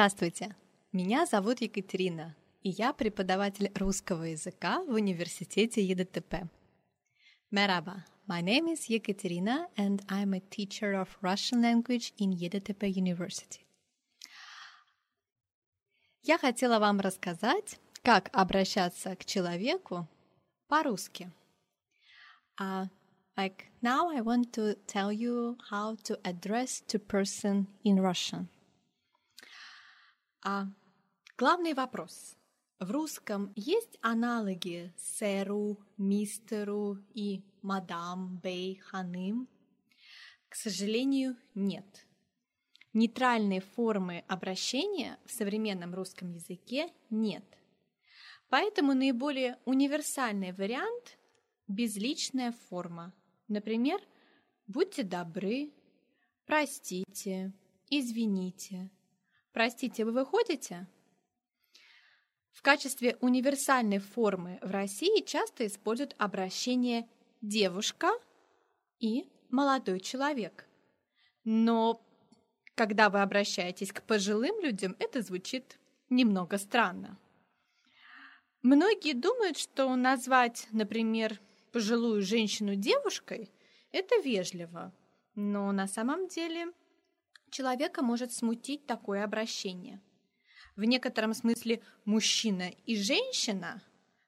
Здравствуйте! Меня зовут Екатерина, и я преподаватель русского языка в университете ЕДТП. Merhaba, my name is Yekaterina and I'm a teacher of Russian language in EDTP University. Я хотела вам рассказать, как обращаться к человеку по-русски. Uh, like now I want to tell you how to address to person in Russian. А главный вопрос. В русском есть аналоги сэру, мистеру и мадам, бей, ханым? К сожалению, нет. Нейтральной формы обращения в современном русском языке нет. Поэтому наиболее универсальный вариант – безличная форма. Например, «Будьте добры», «Простите», «Извините», Простите, вы выходите? В качестве универсальной формы в России часто используют обращение «девушка» и «молодой человек». Но когда вы обращаетесь к пожилым людям, это звучит немного странно. Многие думают, что назвать, например, пожилую женщину девушкой – это вежливо, но на самом деле человека может смутить такое обращение. В некотором смысле мужчина и женщина,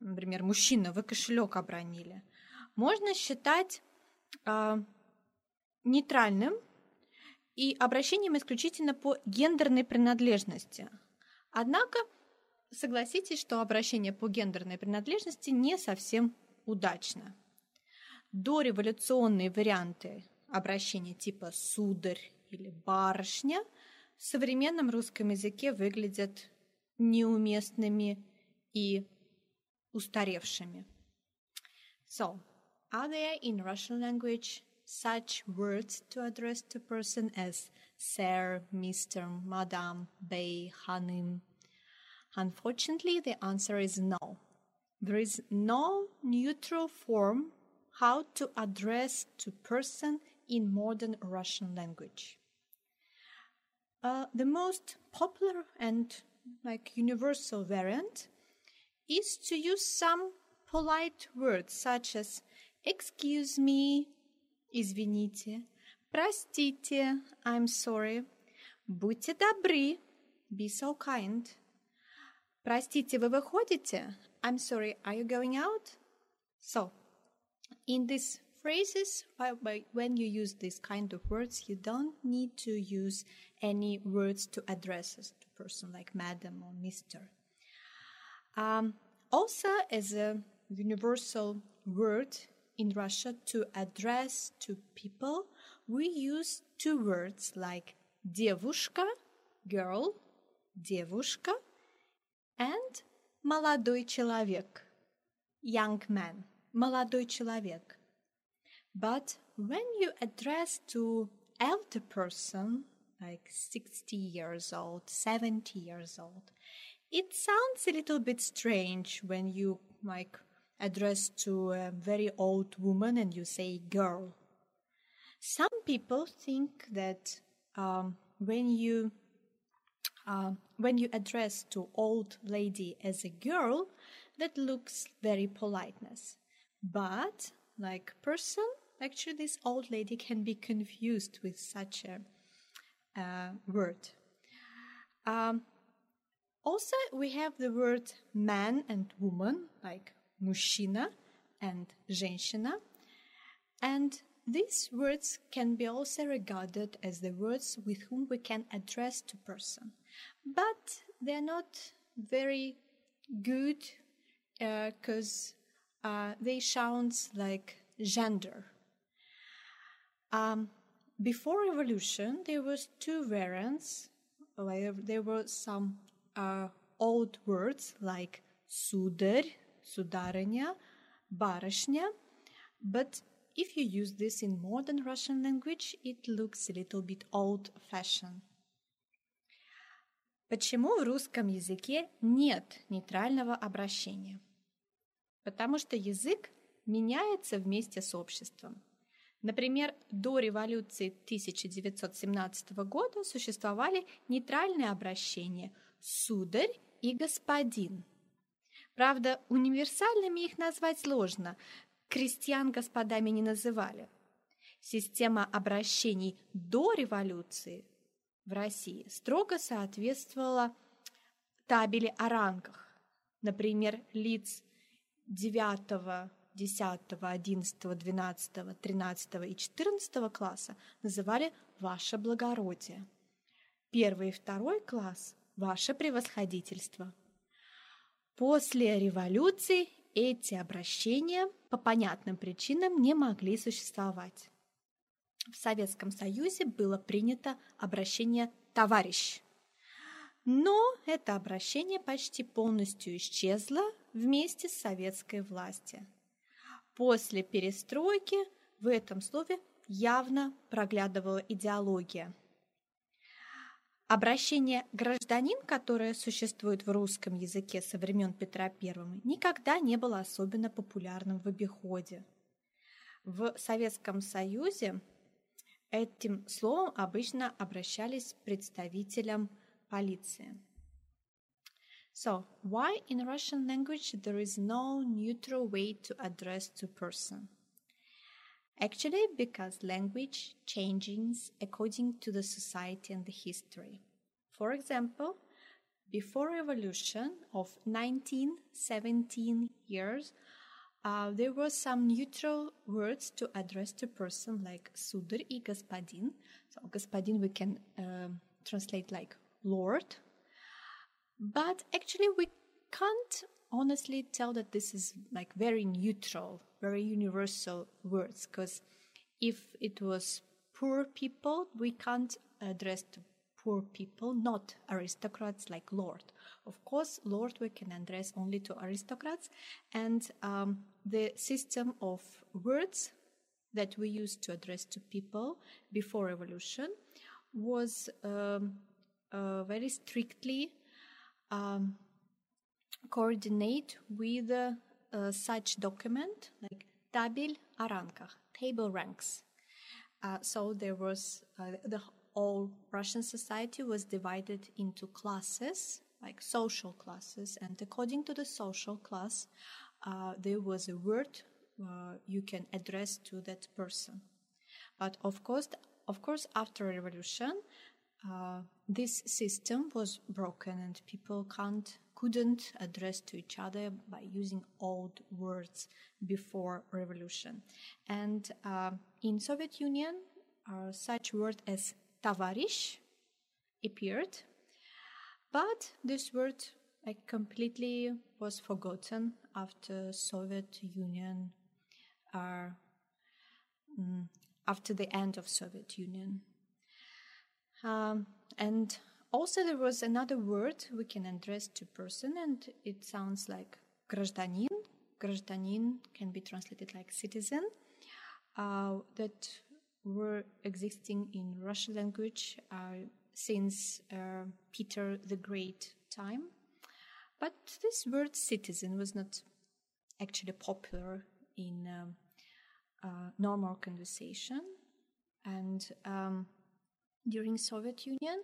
например, мужчина, вы кошелек обронили, можно считать э, нейтральным и обращением исключительно по гендерной принадлежности. Однако, согласитесь, что обращение по гендерной принадлежности не совсем удачно. Дореволюционные варианты обращения типа «сударь» или барышня в современном русском языке выглядят неуместными и устаревшими. So, are there in Russian language such words to address to person as sir, Mr., Madam, Bey, Hanim? Unfortunately, the answer is no. There is no neutral form how to address to person in modern Russian language. Uh, the most popular and like universal variant is to use some polite words such as excuse me, извините, простите, I'm sorry, будьте добры, be so kind. Простите, вы выходите? I'm sorry, are you going out? So, in this phrases, when you use these kind of words, you don't need to use any words to address a person like madam or mister. Um, also, as a universal word in Russia to address to people, we use two words like девушка, girl, девушка, and молодой человек, young man, молодой человек. But when you address to elder person, like 60 years old, 70 years old, it sounds a little bit strange when you like address to a very old woman and you say girl. Some people think that um, when you uh, when you address to old lady as a girl, that looks very politeness. But like person, Actually, this old lady can be confused with such a word. Um, also, we have the word man and woman, like мужчина and женщина. And these words can be also regarded as the words with whom we can address to person. But they're not very good because uh, uh, they sound like gender. Um, before revolution, there was two variants. There were some uh, old words like сударь, сударыня, барышня, but if you use this in modern Russian language, it looks a little bit old-fashioned. Почему в русском языке нет нейтрального обращения? Потому что язык меняется вместе с обществом. Например, до революции 1917 года существовали нейтральные обращения «сударь» и «господин». Правда, универсальными их назвать сложно. Крестьян господами не называли. Система обращений до революции в России строго соответствовала табели о рангах. Например, лиц 9, 10, 11, 12, 13 и 14 класса называли «Ваше благородие». Первый и второй класс – «Ваше превосходительство». После революции эти обращения по понятным причинам не могли существовать. В Советском Союзе было принято обращение «товарищ». Но это обращение почти полностью исчезло вместе с советской властью. После перестройки в этом слове явно проглядывала идеология. Обращение «гражданин», которое существует в русском языке со времен Петра I, никогда не было особенно популярным в обиходе. В Советском Союзе этим словом обычно обращались представителям полиции. So, why in Russian language there is no neutral way to address to person? Actually, because language changes according to the society and the history. For example, before revolution of 1917 years, uh, there were some neutral words to address to person like suдар и господин. So господин we can uh, translate like Lord. but actually, we can't honestly tell that this is like very neutral, very universal words. Because if it was poor people, we can't address to poor people, not aristocrats like Lord. Of course, Lord we can address only to aristocrats, and um, the system of words that we used to address to people before revolution was um, uh, very strictly um, coordinate with uh, uh, such document like tabel о table ranks. Uh, so there was uh, the whole Russian society was divided into classes, like social classes, and according to the social class, uh, there was a word you can address to that person. But of course, of course, after revolution, uh, this system was broken and people can't couldn't address to each other by using old words before revolution. And uh, in soviet union uh, such word as tavarish appeared. But this word like completely was forgotten after soviet union uh, mm, after the end of soviet union um, and also there was another word we can address to person, and it sounds like гражданин. Гражданин can be translated like citizen. Uh, that were existing in Russian language uh, since uh, Peter the Great time. But this word citizen was not actually popular in um, uh, normal conversation. And um, during Soviet Union,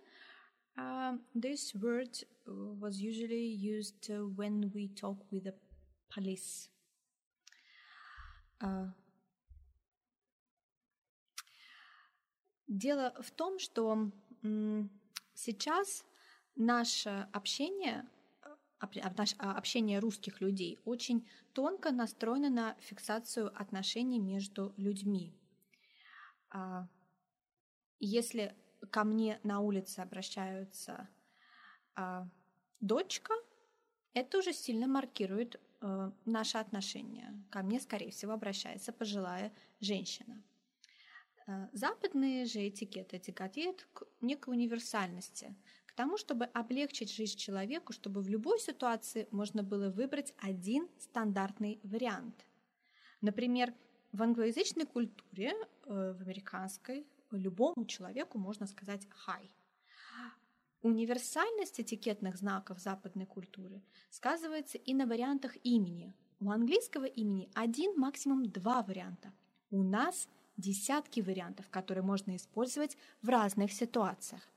um, this word uh, was usually used uh, when we talk with the police. Uh, дело в том, что сейчас наше общение, наше общение русских людей очень тонко настроено на фиксацию отношений между людьми. Если ко мне на улице обращаются э, дочка, это уже сильно маркирует э, наши отношения. Ко мне, скорее всего, обращается пожилая женщина. Э, западные же этикеты тяготеют к некой универсальности, к тому, чтобы облегчить жизнь человеку, чтобы в любой ситуации можно было выбрать один стандартный вариант. Например, в англоязычной культуре, э, в американской, любому человеку можно сказать «хай». Универсальность этикетных знаков западной культуры сказывается и на вариантах имени. У английского имени один, максимум два варианта. У нас десятки вариантов, которые можно использовать в разных ситуациях.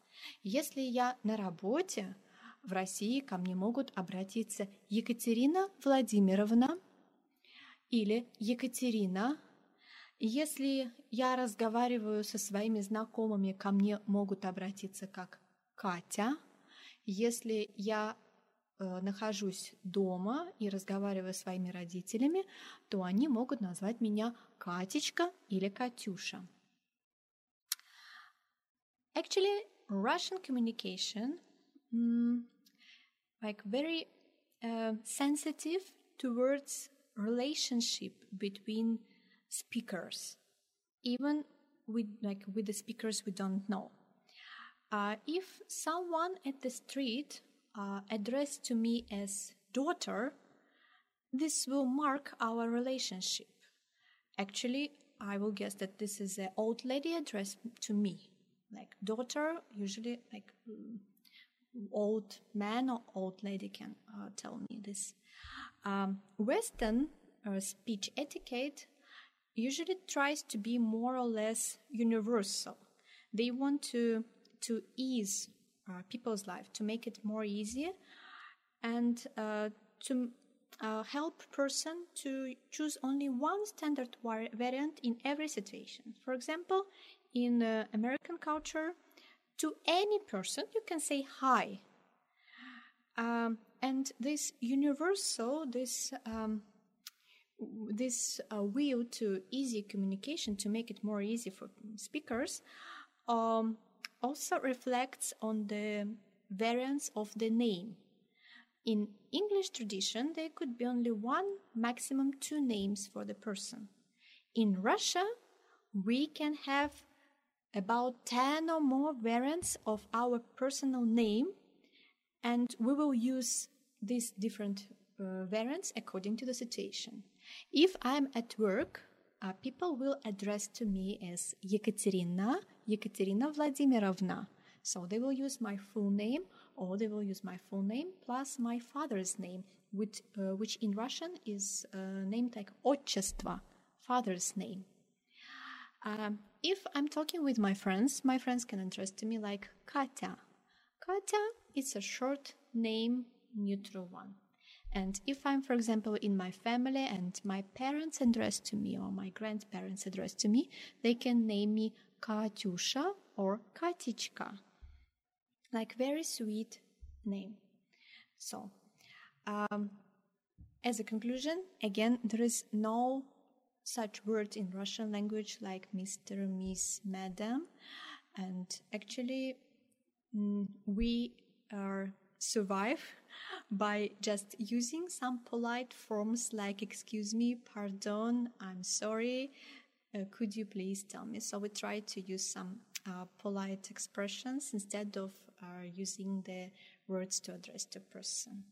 Если я на работе, в России ко мне могут обратиться Екатерина Владимировна или Екатерина. Если я разговариваю со своими знакомыми, ко мне могут обратиться как Катя. Если я э, нахожусь дома и разговариваю с своими родителями, то они могут назвать меня Катечка или Катюша. Actually, Russian communication mm, like very uh, sensitive towards relationship between speakers, even with like with the speakers we don't know. Uh, if someone at the street uh, addressed to me as daughter, this will mark our relationship. Actually, I will guess that this is an old lady addressed to me, like daughter. Usually, like mm, old man or old lady can uh, tell me this. Um, Western uh, speech etiquette usually tries to be more or less universal. They want to to ease uh, people's life, to make it more easier, and uh, to uh, help person to choose only one standard variant in every situation. For example, in uh, American culture, to any person you can say hi. Um, and this universal, this um, this uh, will to easy communication to make it more easy for speakers um, also reflects on the variance of the name. In English tradition, there could be only one, maximum two names for the person. In Russia, we can have about 10 or more variants of our personal name, and we will use these different uh, variants according to the situation. If I'm at work, uh, people will address to me as Yekaterina, Yekaterina Vladimirovna. So they will use my full name or they will use my full name plus my father's name, which, uh, which in Russian is uh, named like Отчество, father's name. Um, if I'm talking with my friends, my friends can address to me like Katya. Katya is a short name, neutral one. And if I'm, for example, in my family and my parents address to me or my grandparents address to me, they can name me Katyusha or Katichka. Like very sweet name. So, um, as a conclusion, again, there is no such word in Russian language like Mr., Miss, Madam. And actually, mm, we are survive by just using some polite forms like excuse me, pardon, I'm sorry, uh, could you please tell me? So we try to use some uh, polite expressions instead of uh, using the words to address the person.